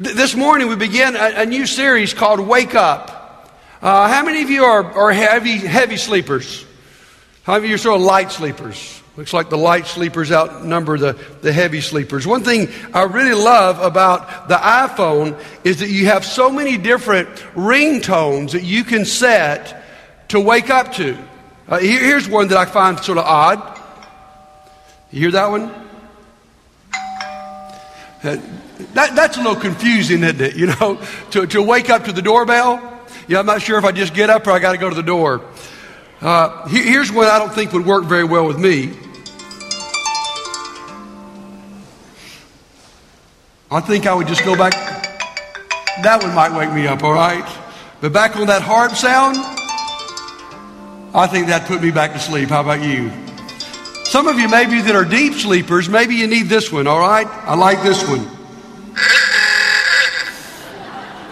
Th- this morning we begin a, a, new series called Wake Up. Uh, how many of you are, are heavy, heavy sleepers? How many of you are sort of light sleepers? Looks like the light sleepers outnumber the, the heavy sleepers. One thing I really love about the iPhone is that you have so many different ringtones that you can set to wake up to. Uh, here, here's one that I find sort of odd. You hear that one? Uh, that, that's a little confusing, isn't it? You know, to, to wake up to the doorbell. Yeah, I'm not sure if I just get up or I got to go to the door. Uh, here's one I don't think would work very well with me. I think I would just go back. That one might wake me up, all right? But back on that harp sound, I think that put me back to sleep. How about you? Some of you, maybe that are deep sleepers, maybe you need this one, all right? I like this one.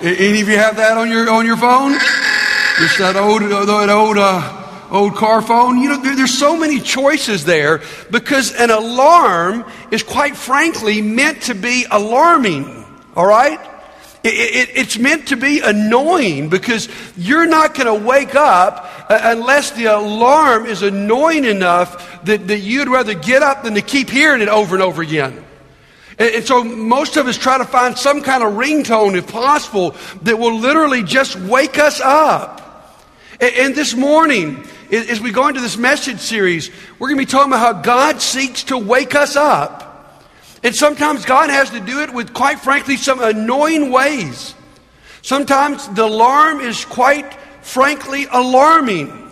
Any of you have that on your on your phone? Just that old that old uh, old car phone. You know, there, there's so many choices there because an alarm is quite frankly meant to be alarming, all right? It, it, it's meant to be annoying because you're not going to wake up uh, unless the alarm is annoying enough that, that you'd rather get up than to keep hearing it over and over again. And, and so most of us try to find some kind of ringtone, if possible, that will literally just wake us up. And, and this morning, as we go into this message series, we're going to be talking about how God seeks to wake us up. And sometimes God has to do it with, quite frankly, some annoying ways. Sometimes the alarm is quite frankly alarming.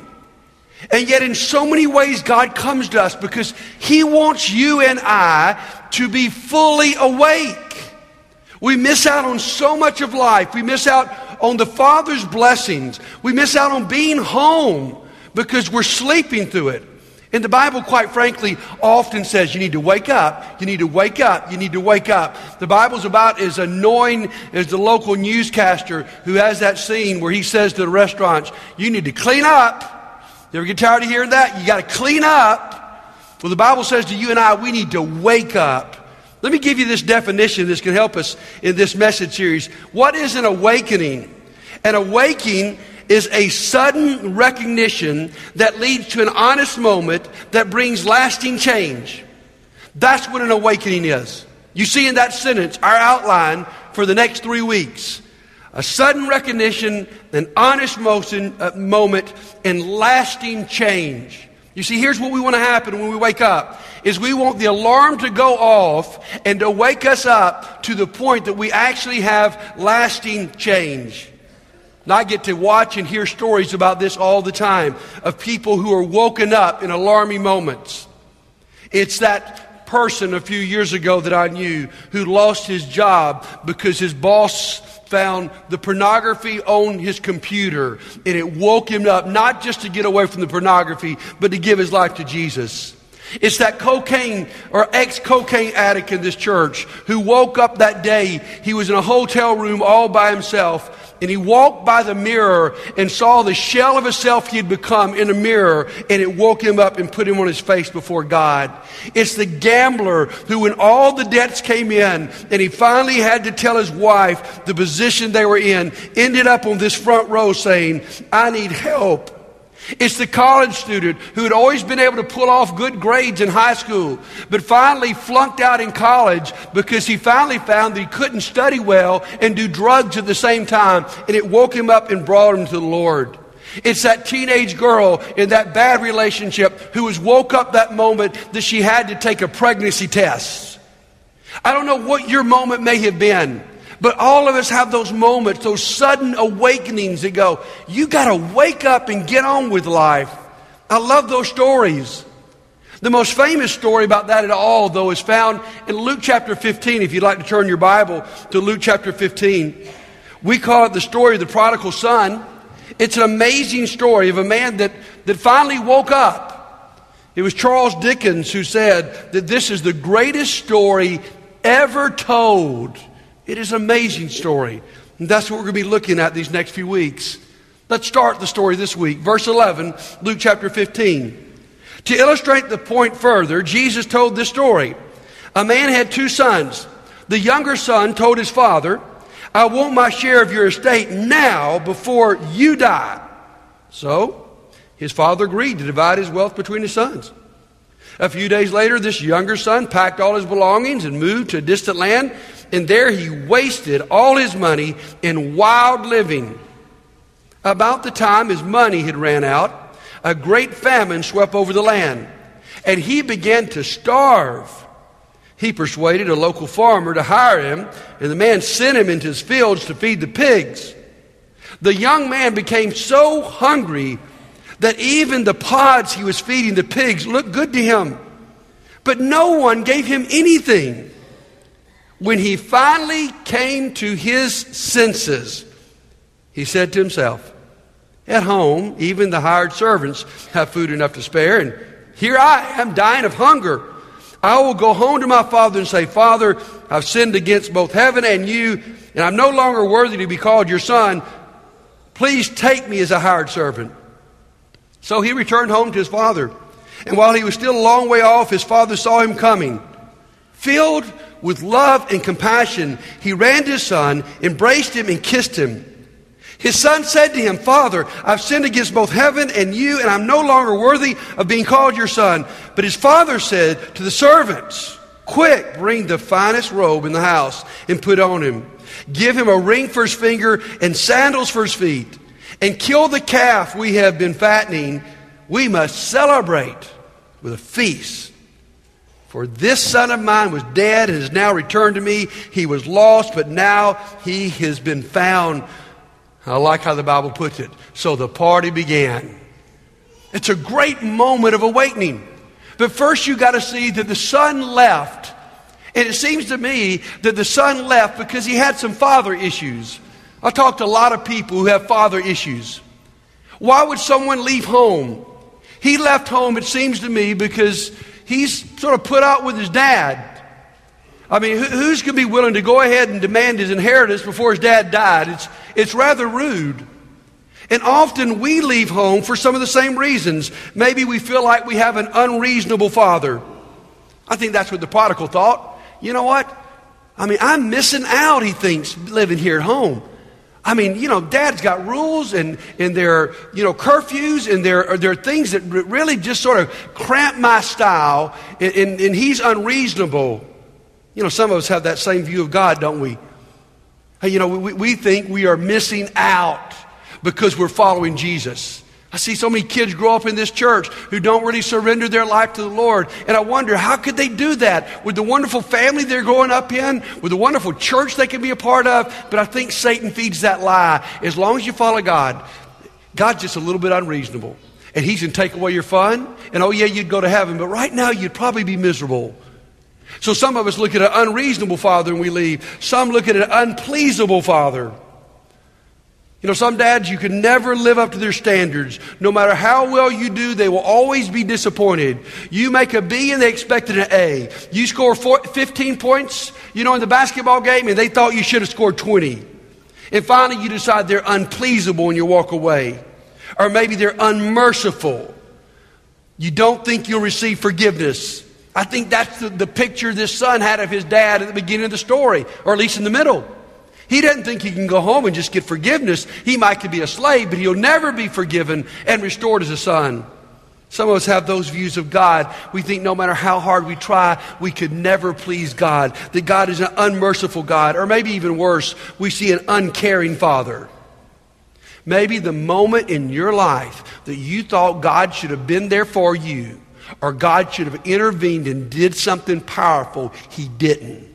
And yet, in so many ways, God comes to us because He wants you and I to be fully awake. We miss out on so much of life. We miss out on the Father's blessings. We miss out on being home because we're sleeping through it. And the Bible, quite frankly, often says you need to wake up, you need to wake up, you need to wake up. The Bible's about as annoying as the local newscaster who has that scene where he says to the restaurants, You need to clean up. You ever get tired of hearing that? You got to clean up. Well, the Bible says to you and I, we need to wake up. Let me give you this definition. This can help us in this message series. What is an awakening? An awakening is a sudden recognition that leads to an honest moment that brings lasting change. That's what an awakening is. You see in that sentence our outline for the next three weeks a sudden recognition, an honest motion, moment, and lasting change. You see, here's what we want to happen when we wake up is we want the alarm to go off and to wake us up to the point that we actually have lasting change. And I get to watch and hear stories about this all the time of people who are woken up in alarming moments. It's that person a few years ago that I knew who lost his job because his boss found the pornography on his computer and it woke him up not just to get away from the pornography, but to give his life to Jesus. It's that cocaine or ex cocaine addict in this church who woke up that day. He was in a hotel room all by himself and he walked by the mirror and saw the shell of himself he had become in a mirror, and it woke him up and put him on his face before God. It's the gambler who, when all the debts came in, and he finally had to tell his wife the position they were in, ended up on this front row saying, I need help. It's the college student who had always been able to pull off good grades in high school, but finally flunked out in college because he finally found that he couldn't study well and do drugs at the same time, and it woke him up and brought him to the Lord. It's that teenage girl in that bad relationship who was woke up that moment that she had to take a pregnancy test. I don't know what your moment may have been. But all of us have those moments, those sudden awakenings that go, you got to wake up and get on with life. I love those stories. The most famous story about that at all, though, is found in Luke chapter 15. If you'd like to turn your Bible to Luke chapter 15, we call it the story of the prodigal son. It's an amazing story of a man that, that finally woke up. It was Charles Dickens who said that this is the greatest story ever told. It is an amazing story. And that's what we're going to be looking at these next few weeks. Let's start the story this week. Verse 11, Luke chapter 15. To illustrate the point further, Jesus told this story. A man had two sons. The younger son told his father, I want my share of your estate now before you die. So his father agreed to divide his wealth between his sons. A few days later, this younger son packed all his belongings and moved to a distant land, and there he wasted all his money in wild living. About the time his money had ran out, a great famine swept over the land, and he began to starve. He persuaded a local farmer to hire him, and the man sent him into his fields to feed the pigs. The young man became so hungry that even the pods he was feeding the pigs looked good to him. But no one gave him anything. When he finally came to his senses, he said to himself, At home, even the hired servants have food enough to spare, and here I am dying of hunger. I will go home to my father and say, Father, I've sinned against both heaven and you, and I'm no longer worthy to be called your son. Please take me as a hired servant. So he returned home to his father. And while he was still a long way off, his father saw him coming. Filled with love and compassion, he ran to his son, embraced him, and kissed him. His son said to him, Father, I've sinned against both heaven and you, and I'm no longer worthy of being called your son. But his father said to the servants, Quick, bring the finest robe in the house and put on him. Give him a ring for his finger and sandals for his feet and kill the calf we have been fattening, we must celebrate with a feast. For this son of mine was dead and has now returned to me. He was lost, but now he has been found. I like how the Bible puts it. So the party began. It's a great moment of awakening. But first, you got to see that the son left. And it seems to me that the son left because he had some father issues. I talk to a lot of people who have father issues. Why would someone leave home? He left home, it seems to me, because he's sort of put out with his dad. I mean, who's going to be willing to go ahead and demand his inheritance before his dad died? It's, it's rather rude. And often we leave home for some of the same reasons. Maybe we feel like we have an unreasonable father. I think that's what the prodigal thought. You know what? I mean, I'm missing out, he thinks, living here at home. I mean, you know, dad's got rules and, and there are, you know, curfews and there are, there are things that really just sort of cramp my style and, and, and he's unreasonable. You know, some of us have that same view of God, don't we? Hey, you know, we, we think we are missing out because we're following Jesus. I see so many kids grow up in this church who don't really surrender their life to the Lord. And I wonder, how could they do that with the wonderful family they're growing up in, with the wonderful church they can be a part of? But I think Satan feeds that lie. As long as you follow God, God's just a little bit unreasonable. And He's going to take away your fun. And oh, yeah, you'd go to heaven. But right now, you'd probably be miserable. So some of us look at an unreasonable father and we leave. Some look at an unpleasable father. You know, some dads, you can never live up to their standards. No matter how well you do, they will always be disappointed. You make a B and they expected an A. You score four, 15 points, you know, in the basketball game and they thought you should have scored 20. And finally, you decide they're unpleasable and you walk away. Or maybe they're unmerciful. You don't think you'll receive forgiveness. I think that's the, the picture this son had of his dad at the beginning of the story, or at least in the middle. He doesn't think he can go home and just get forgiveness. He might could be a slave, but he'll never be forgiven and restored as a son. Some of us have those views of God. We think no matter how hard we try, we could never please God. That God is an unmerciful God. Or maybe even worse, we see an uncaring Father. Maybe the moment in your life that you thought God should have been there for you, or God should have intervened and did something powerful, He didn't.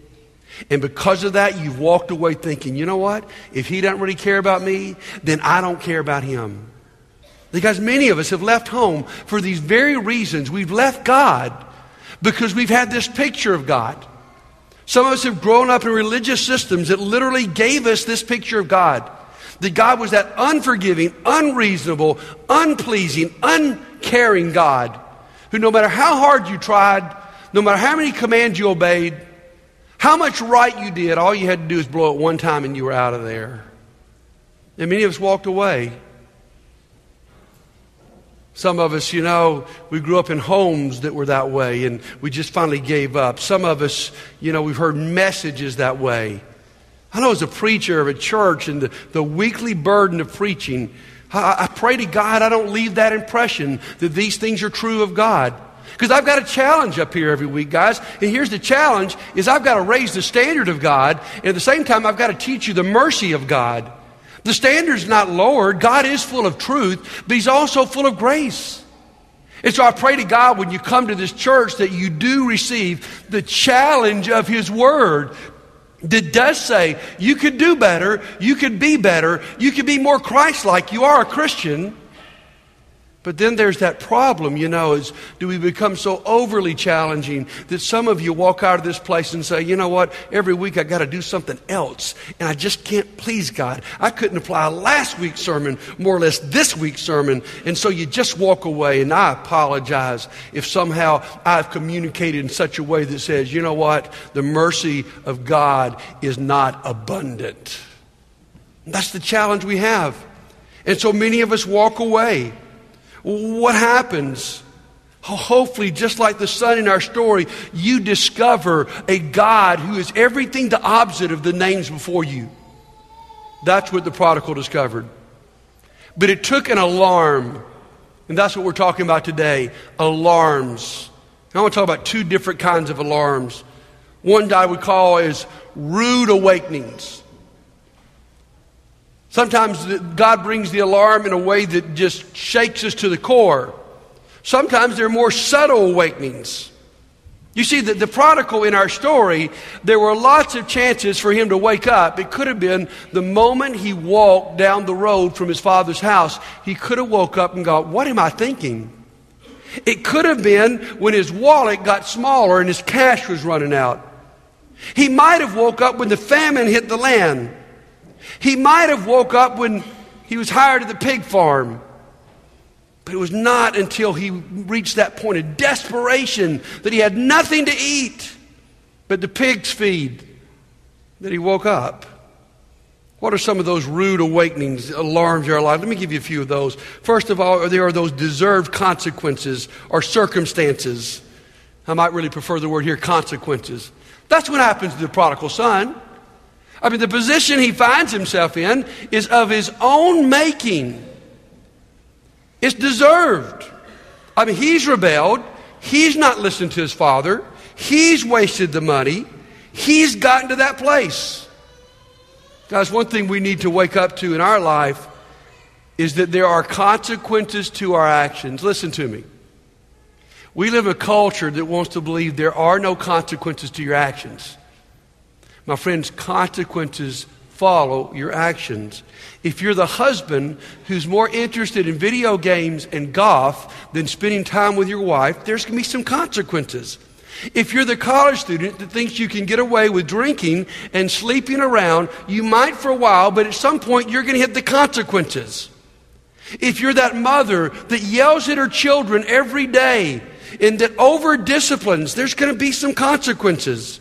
And because of that, you've walked away thinking, you know what? If he doesn't really care about me, then I don't care about him. Because many of us have left home for these very reasons. We've left God because we've had this picture of God. Some of us have grown up in religious systems that literally gave us this picture of God. That God was that unforgiving, unreasonable, unpleasing, uncaring God who, no matter how hard you tried, no matter how many commands you obeyed, how much right you did, all you had to do is blow it one time and you were out of there. And many of us walked away. Some of us, you know, we grew up in homes that were that way and we just finally gave up. Some of us, you know, we've heard messages that way. I know as a preacher of a church and the, the weekly burden of preaching, I, I pray to God I don't leave that impression that these things are true of God. Because I've got a challenge up here every week, guys. And here's the challenge is I've got to raise the standard of God. And at the same time, I've got to teach you the mercy of God. The standard's not lowered. God is full of truth, but He's also full of grace. And so I pray to God when you come to this church that you do receive the challenge of His Word that does say you could do better, you could be better, you could be more Christ like. You are a Christian. But then there's that problem, you know, is do we become so overly challenging that some of you walk out of this place and say, you know what, every week I got to do something else and I just can't please God. I couldn't apply last week's sermon, more or less this week's sermon, and so you just walk away. And I apologize if somehow I've communicated in such a way that says, you know what, the mercy of God is not abundant. That's the challenge we have. And so many of us walk away. What happens? Hopefully, just like the son in our story, you discover a God who is everything the opposite of the names before you. That's what the prodigal discovered. But it took an alarm, and that's what we're talking about today alarms. I want to talk about two different kinds of alarms. One I would call is rude awakenings. Sometimes God brings the alarm in a way that just shakes us to the core. Sometimes there are more subtle awakenings. You see, the, the prodigal in our story, there were lots of chances for him to wake up. It could have been the moment he walked down the road from his father's house, he could have woke up and gone, What am I thinking? It could have been when his wallet got smaller and his cash was running out. He might have woke up when the famine hit the land. He might have woke up when he was hired at the pig farm. But it was not until he reached that point of desperation that he had nothing to eat but the pig's feed that he woke up. What are some of those rude awakenings, alarms in our life? Let me give you a few of those. First of all, there are those deserved consequences or circumstances. I might really prefer the word here consequences. That's what happens to the prodigal son. I mean, the position he finds himself in is of his own making. It's deserved. I mean, he's rebelled. He's not listened to his father. He's wasted the money. He's gotten to that place. Guys, one thing we need to wake up to in our life is that there are consequences to our actions. Listen to me. We live a culture that wants to believe there are no consequences to your actions. My friends, consequences follow your actions. If you're the husband who's more interested in video games and golf than spending time with your wife, there's going to be some consequences. If you're the college student that thinks you can get away with drinking and sleeping around, you might for a while, but at some point you're going to hit the consequences. If you're that mother that yells at her children every day and that over disciplines, there's going to be some consequences.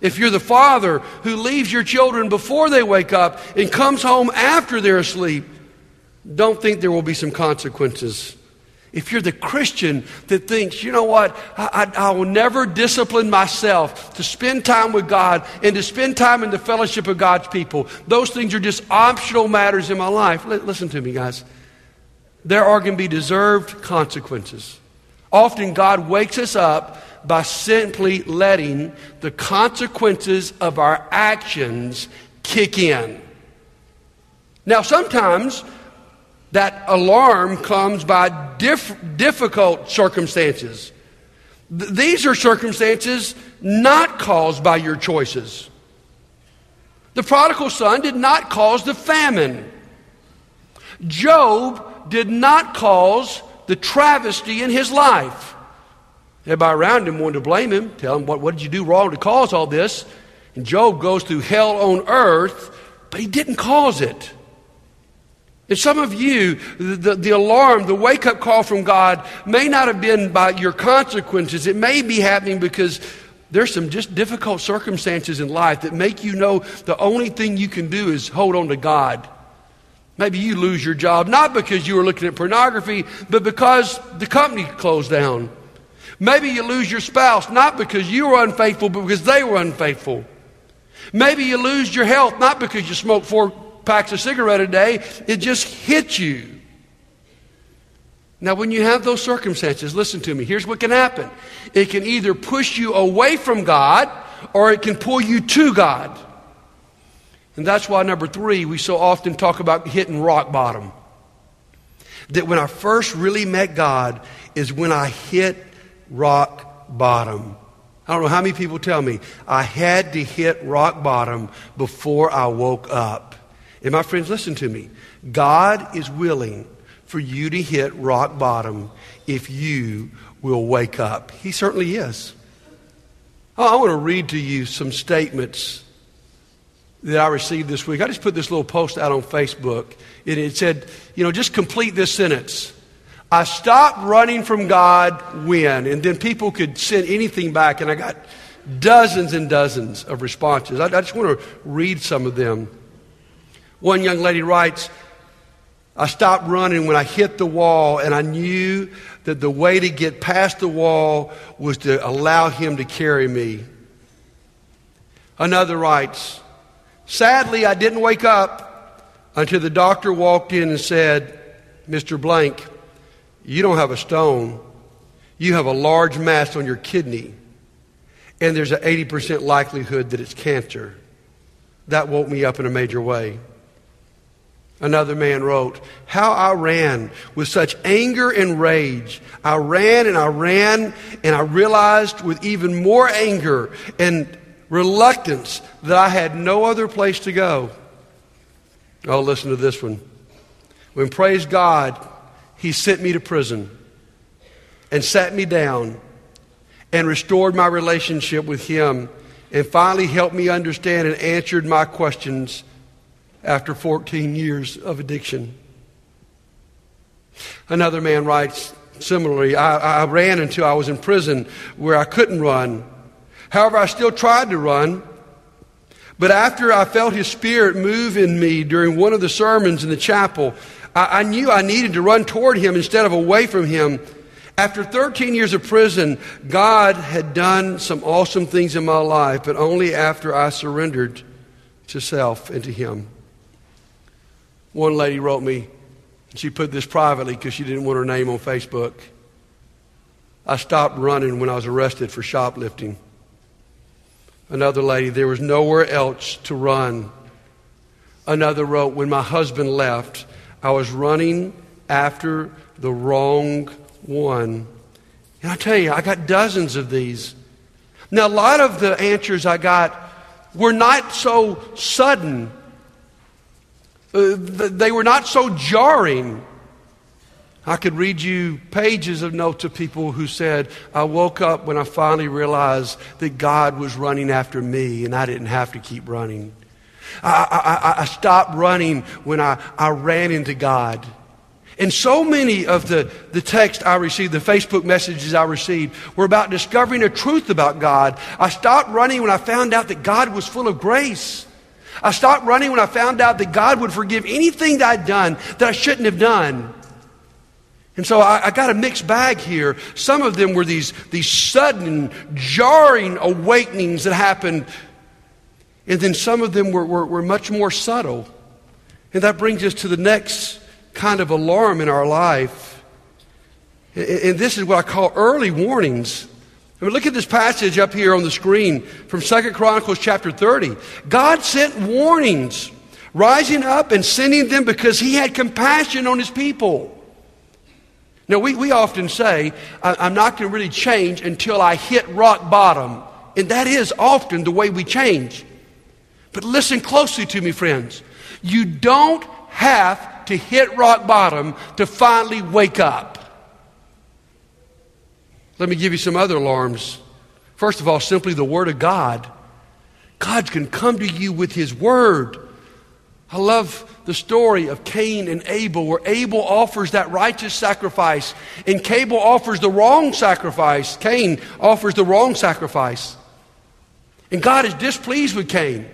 If you're the father who leaves your children before they wake up and comes home after they're asleep, don't think there will be some consequences. If you're the Christian that thinks, you know what, I, I, I, will never discipline myself to spend time with God and to spend time in the fellowship of God's people, those things are just optional matters in my life. L- listen to me, guys. There are going to be deserved consequences. Often God wakes us up by simply letting the consequences of our actions kick in. Now, sometimes that alarm comes by difficult circumstances. Th- these are circumstances not caused by your choices. The prodigal son did not cause the famine. Job did not cause the travesty in his life. Everybody around him wanted to blame him, tell him, what, what did you do wrong to cause all this? And Job goes through hell on earth, but he didn't cause it. And some of you, the, the, the alarm, the wake up call from God may not have been by your consequences. It may be happening because there's some just difficult circumstances in life that make you know the only thing you can do is hold on to God. Maybe you lose your job, not because you were looking at pornography, but because the company closed down. Maybe you lose your spouse not because you were unfaithful, but because they were unfaithful. Maybe you lose your health not because you smoke four packs of cigarette a day, it just hits you. Now, when you have those circumstances, listen to me. Here's what can happen it can either push you away from God or it can pull you to God. And that's why, number three, we so often talk about hitting rock bottom. That when I first really met God is when I hit rock bottom. I don't know how many people tell me I had to hit rock bottom before I woke up. And my friends, listen to me. God is willing for you to hit rock bottom if you will wake up. He certainly is. Oh, I want to read to you some statements that I received this week. I just put this little post out on Facebook. and it said, you know, just complete this sentence. I stopped running from God when, and then people could send anything back, and I got dozens and dozens of responses. I, I just want to read some of them. One young lady writes, I stopped running when I hit the wall, and I knew that the way to get past the wall was to allow Him to carry me. Another writes, Sadly, I didn't wake up until the doctor walked in and said, Mr. Blank, you don't have a stone. You have a large mass on your kidney, and there's an 80% likelihood that it's cancer. That woke me up in a major way. Another man wrote, How I ran with such anger and rage. I ran and I ran, and I realized with even more anger and reluctance that I had no other place to go. Oh, listen to this one. When, praise God, He sent me to prison and sat me down and restored my relationship with Him and finally helped me understand and answered my questions after 14 years of addiction. Another man writes similarly I, I, ran until I was in prison where I couldn't run. However, I still tried to run. But after I felt his spirit move in me during one of the sermons in the chapel, I, I knew I needed to run toward him instead of away from him. After 13 years of prison, God had done some awesome things in my life, but only after I surrendered to self and to him. One lady wrote me, and she put this privately because she didn't want her name on Facebook. I stopped running when I was arrested for shoplifting. Another lady, there was nowhere else to run. Another wrote, when my husband left, I was running after the wrong one. And I tell you, I got dozens of these. Now, a lot of the answers I got were not so sudden uh, they were not so jarring. I could read you pages of notes of people who said, I woke up when I finally realized that God was running after me and I didn't have to keep running. I, I, I stopped running when I, I ran into God. And so many of the, the text I received, the Facebook messages I received, were about discovering a truth about God. I stopped running when I found out that God was full of grace. I stopped running when I found out that God would forgive anything that I'd done that I shouldn't have done. And so I, I, got a mixed bag here. Some of them were these, these sudden, jarring awakenings that happened. And then some of them were, were, were much more subtle. And that brings us to the next kind of alarm in our life. And, and this is what I call early warnings. I mean, look at this passage up here on the screen from Second Chronicles chapter 30. God sent warnings, rising up and sending them because he had compassion on his people. Now, we, we often say, I'm not going to really change until I hit rock bottom. And that is often the way we change. But listen closely to me, friends. You don't have to hit rock bottom to finally wake up. Let me give you some other alarms. First of all, simply the Word of God. God can come to you with His Word. I love the story of Cain and Abel, where Abel offers that righteous sacrifice, and Abel offers the wrong sacrifice. Cain offers the wrong sacrifice. And God is displeased with Cain.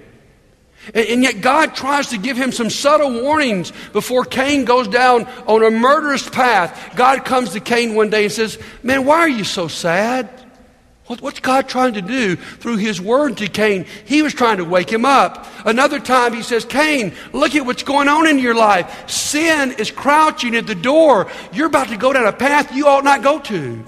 And, yet God tries to give him some subtle warnings before Cain goes down on a murderous path. God comes to Cain one day and says, Man, why are you so sad? What, what's God trying to do through his word to Cain? He was trying to wake him up. Another time he says, Cain, look at what's going on in your life. Sin is crouching at the door. You're about to go down a path you ought not go to.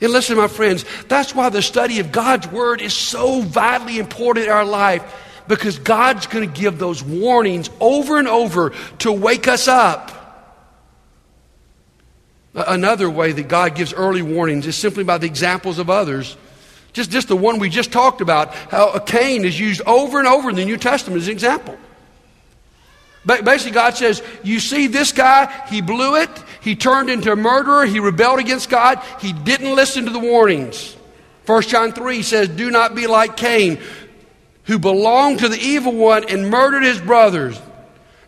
And listen, my friends, that's why the study of God's word is so vitally important in our life because God's going to give those warnings over and over to wake us up. Another way that God gives early warnings is simply by the examples of others. Just, just the one we just talked about, how Cain is used over and over in the New Testament as an example. Basically, God says, You see this guy, he blew it, he turned into a murderer, he rebelled against God, he didn't listen to the warnings. 1 John 3 says, Do not be like Cain, who belonged to the evil one and murdered his brothers.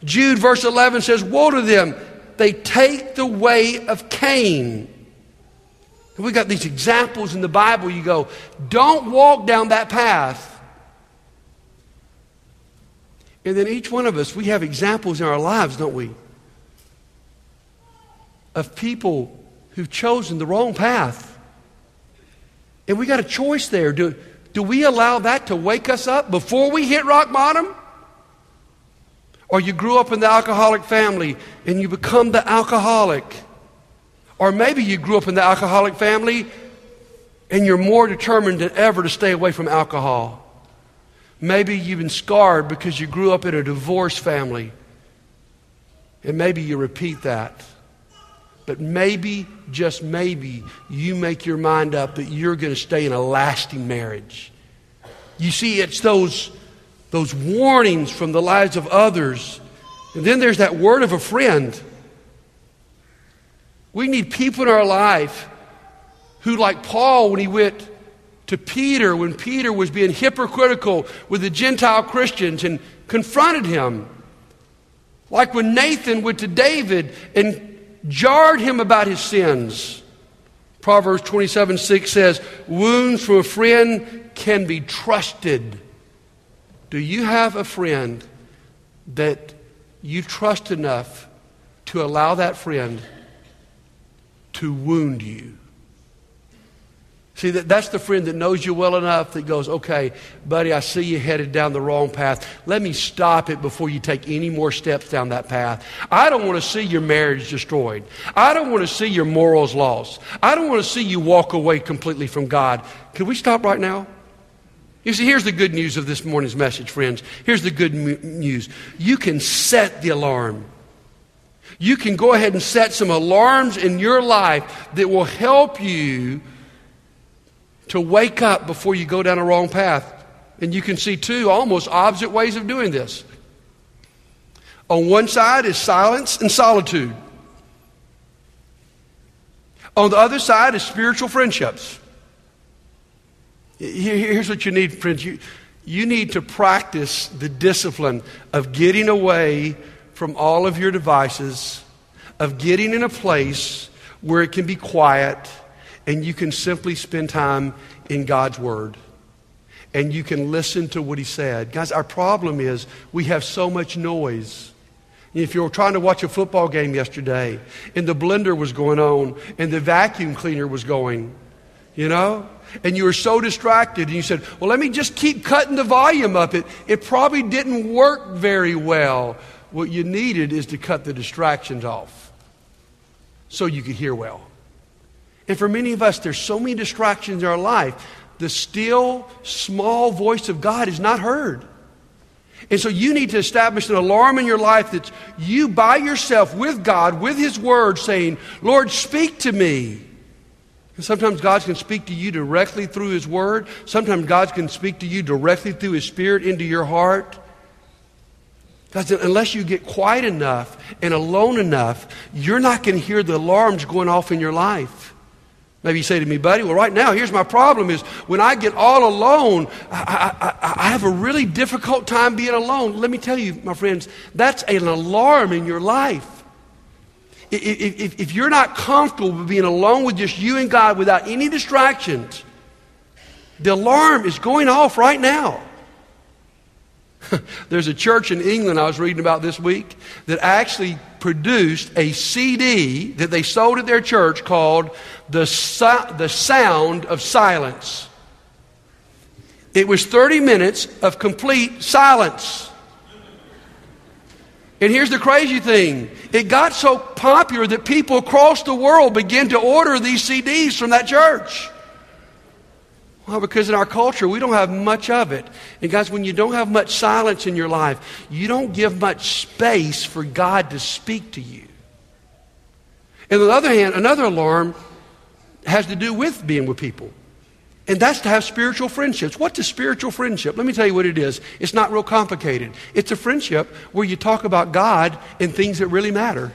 Jude, verse 11 says, Woe to them they take the way of Cain. We got these examples in the Bible. You go, don't walk down that path. And then each one of us, we have examples in our lives, don't we? Of people who've chosen the wrong path. And we got a choice there. Do, do we allow that to wake us up before we hit rock bottom? Or you grew up in the alcoholic family and you become the alcoholic. Or maybe you grew up in the alcoholic family and you're more determined than ever to stay away from alcohol. Maybe you've been scarred because you grew up in a divorced family. And maybe you repeat that. But maybe, just maybe, you make your mind up that you're going to stay in a lasting marriage. You see, it's those those warnings from the lives of others. And then there's that word of a friend. We need people in our life who, like Paul, when he went to Peter, when Peter was being hypocritical with the Gentile Christians and confronted him. Like when Nathan went to David and jarred him about his sins. Proverbs 27 6 says, Wounds from a friend can be trusted. Do you have a friend that you trust enough to allow that friend to wound you? See, that, that's the friend that knows you well enough that goes, okay, buddy, I see you headed down the wrong path. Let me stop it before you take any more steps down that path. I don't want to see your marriage destroyed. I don't want to see your morals lost. I don't want to see you walk away completely from God. Can we stop right now? You see, here's the good news of this morning's message, friends. Here's the good news. You can set the alarm. You can go ahead and set some alarms in your life that will help you to wake up before you go down a wrong path. And you can see two almost opposite ways of doing this. On one side is silence and solitude. On the other side is spiritual friendships. Here's what you need, friends. You, you need to practice the discipline of getting away from all of your devices, of getting in a place where it can be quiet and you can simply spend time in God's Word. And you can listen to what He said. Guys, our problem is we have so much noise. If you were trying to watch a football game yesterday and the blender was going on and the vacuum cleaner was going, you know, and you were so distracted and you said, Well, let me just keep cutting the volume up. It, it probably didn't work very well. What you needed is to cut the distractions off so you could hear well. And for many of us, there's so many distractions in our life. The still, small voice of God is not heard. And so you need to establish an alarm in your life that you by yourself with God, with His Word, saying, Lord, speak to me. And sometimes God can speak to you directly through His Word. Sometimes God can speak to you directly through His Spirit into your heart. Because unless you get quiet enough and alone enough, you're not going to hear the alarms going off in your life. Maybe you say to me, buddy, well, right now, here's my problem is when I get all alone, I, I, I have a really difficult time being alone. Let me tell you, my friends, that's an alarm in your life. If, if, if you're not comfortable with being alone with just you and God without any distractions, the alarm is going off right now. There's a church in England I was reading about this week that actually produced a CD that they sold at their church called The, so- the Sound of Silence. It was 30 minutes of complete silence. And here's the crazy thing it got so popular that people across the world began to order these CDs from that church. Well, because in our culture, we don't have much of it. And guys, when you don't have much silence in your life, you don't give much space for God to speak to you. And on the other hand, another alarm has to do with being with people. And that's to have spiritual friendships. What's a spiritual friendship? Let me tell you what it is. It's not real complicated. It's a friendship where you talk about God and things that really matter.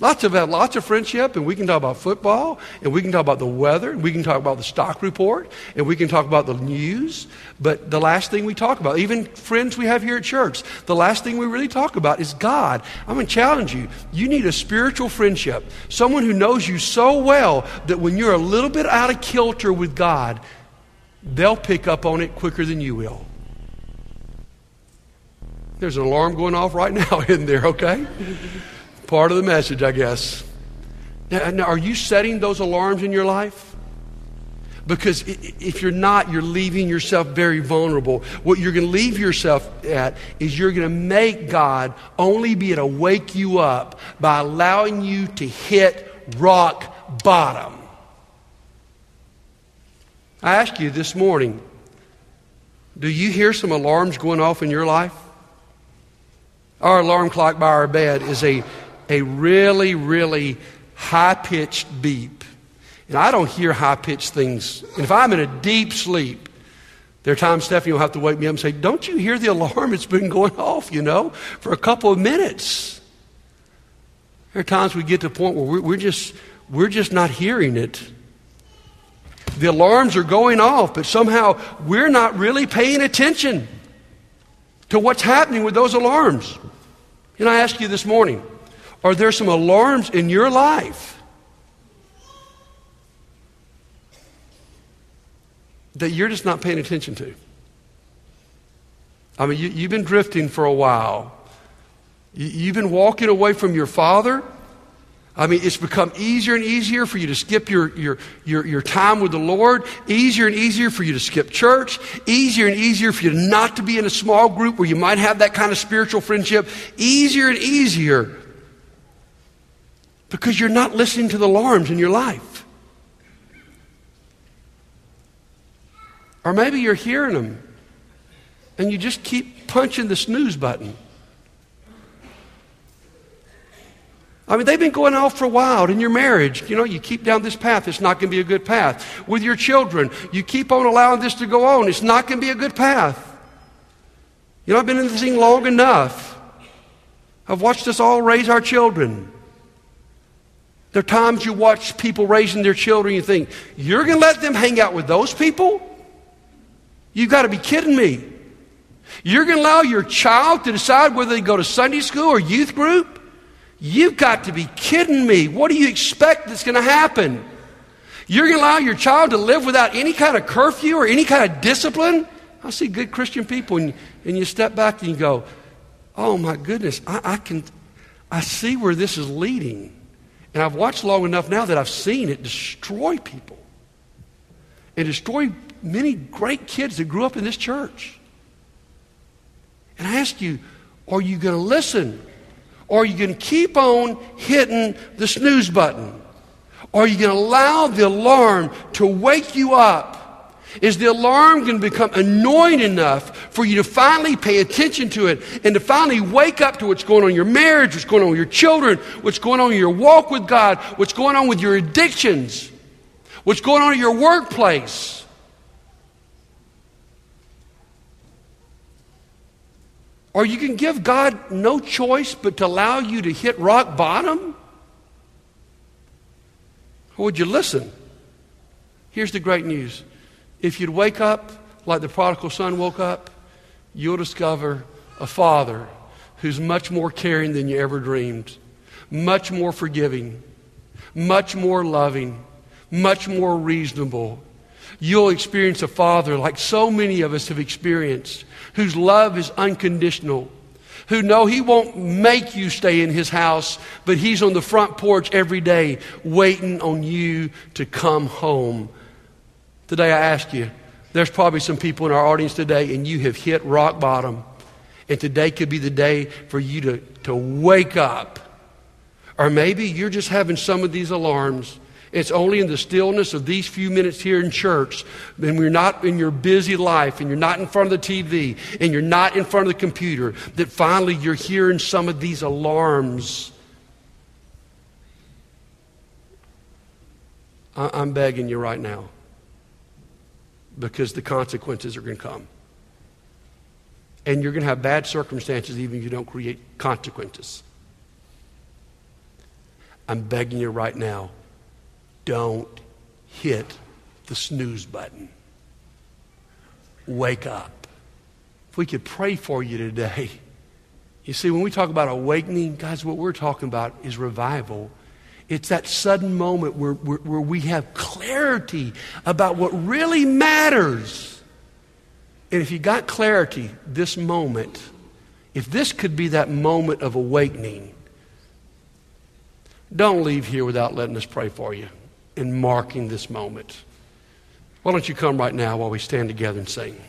Lots of lots of friendship, and we can talk about football, and we can talk about the weather, and we can talk about the stock report, and we can talk about the news. But the last thing we talk about, even friends we have here at church, the last thing we really talk about is God. I'm going to challenge you. You need a spiritual friendship, someone who knows you so well that when you're a little bit out of kilter with God, they'll pick up on it quicker than you will. There's an alarm going off right now, isn't there? Okay. Part of the message, I guess. Now, now, are you setting those alarms in your life? Because if you're not, you're leaving yourself very vulnerable. What you're going to leave yourself at is you're going to make God only be able to wake you up by allowing you to hit rock bottom. I ask you this morning do you hear some alarms going off in your life? Our alarm clock by our bed is a a really, really high pitched beep. And I don't hear high pitched things. And if I'm in a deep sleep, there are times Stephanie will have to wake me up and say, Don't you hear the alarm? It's been going off, you know, for a couple of minutes. There are times we get to the point where we're just, we're just not hearing it. The alarms are going off, but somehow we're not really paying attention to what's happening with those alarms. And I ask you this morning, are there some alarms in your life that you're just not paying attention to? I mean, you, have been drifting for a while. You, you've been walking away from your father. I mean, it's become easier and easier for you to skip your, your, your, your, time with the Lord, easier and easier for you to skip church, easier and easier for you not to be in a small group where you might have that kind of spiritual friendship, easier and easier because you're not listening to the alarms in your life. Or maybe you're hearing them and you just keep punching the snooze button. I mean, they've been going off for a while in your marriage. You know, you keep down this path, it's not going to be a good path. With your children, you keep on allowing this to go on, it's not going to be a good path. You know, I've been in this thing long enough. I've watched us all raise our children. There are times you watch people raising their children, you think, you're going to let them hang out with those people? You've got to be kidding me. You're going to allow your child to decide whether they go to Sunday school or youth group? You've got to be kidding me. What do you expect that's going to happen? You're going to allow your child to live without any kind of curfew or any kind of discipline? I see good Christian people, and, and you step back and you go, oh my goodness, I, I can, I see where this is leading. And I've watched long enough now that I've seen it destroy people and destroy many great kids that grew up in this church. And I ask you, are you going to listen? Or are you going to keep on hitting the snooze button? Or are you going to allow the alarm to wake you up is the alarm going to become annoying enough for you to finally pay attention to it and to finally wake up to what's going on in your marriage, what's going on with your children, what's going on in your walk with God, what's going on with your addictions, what's going on in your workplace? Or you can give God no choice but to allow you to hit rock bottom? Or would you listen? Here's the great news if you'd wake up like the prodigal son woke up, you'll discover a father who's much more caring than you ever dreamed, much more forgiving, much more loving, much more reasonable. You'll experience a father like so many of us have experienced, whose love is unconditional, who know He won't make you stay in His house, but He's on the front porch every day waiting on you to come home. Today, I ask you, there's probably some people in our audience today, and you have hit rock bottom. And today could be the day for you to, to wake up. Or maybe you're just having some of these alarms it's only in the stillness of these few minutes here in church, when we're not in your busy life and you're not in front of the TV and you're not in front of the computer, that finally you're hearing some of these alarms. I'm begging you right now because the consequences are going to come. And you're going to have bad circumstances even if you don't create consequences. I'm begging you right now don't hit the snooze button. Wake up. If we could pray for you today. You see, when we talk about awakening, guys, what we're talking about is revival. It's that sudden moment where, where, where, we have clarity about what really matters. And if you got clarity this moment, if this could be that moment of awakening, don't leave here without letting us pray for you and marking this moment. Why don't you come right now while we stand together and sing?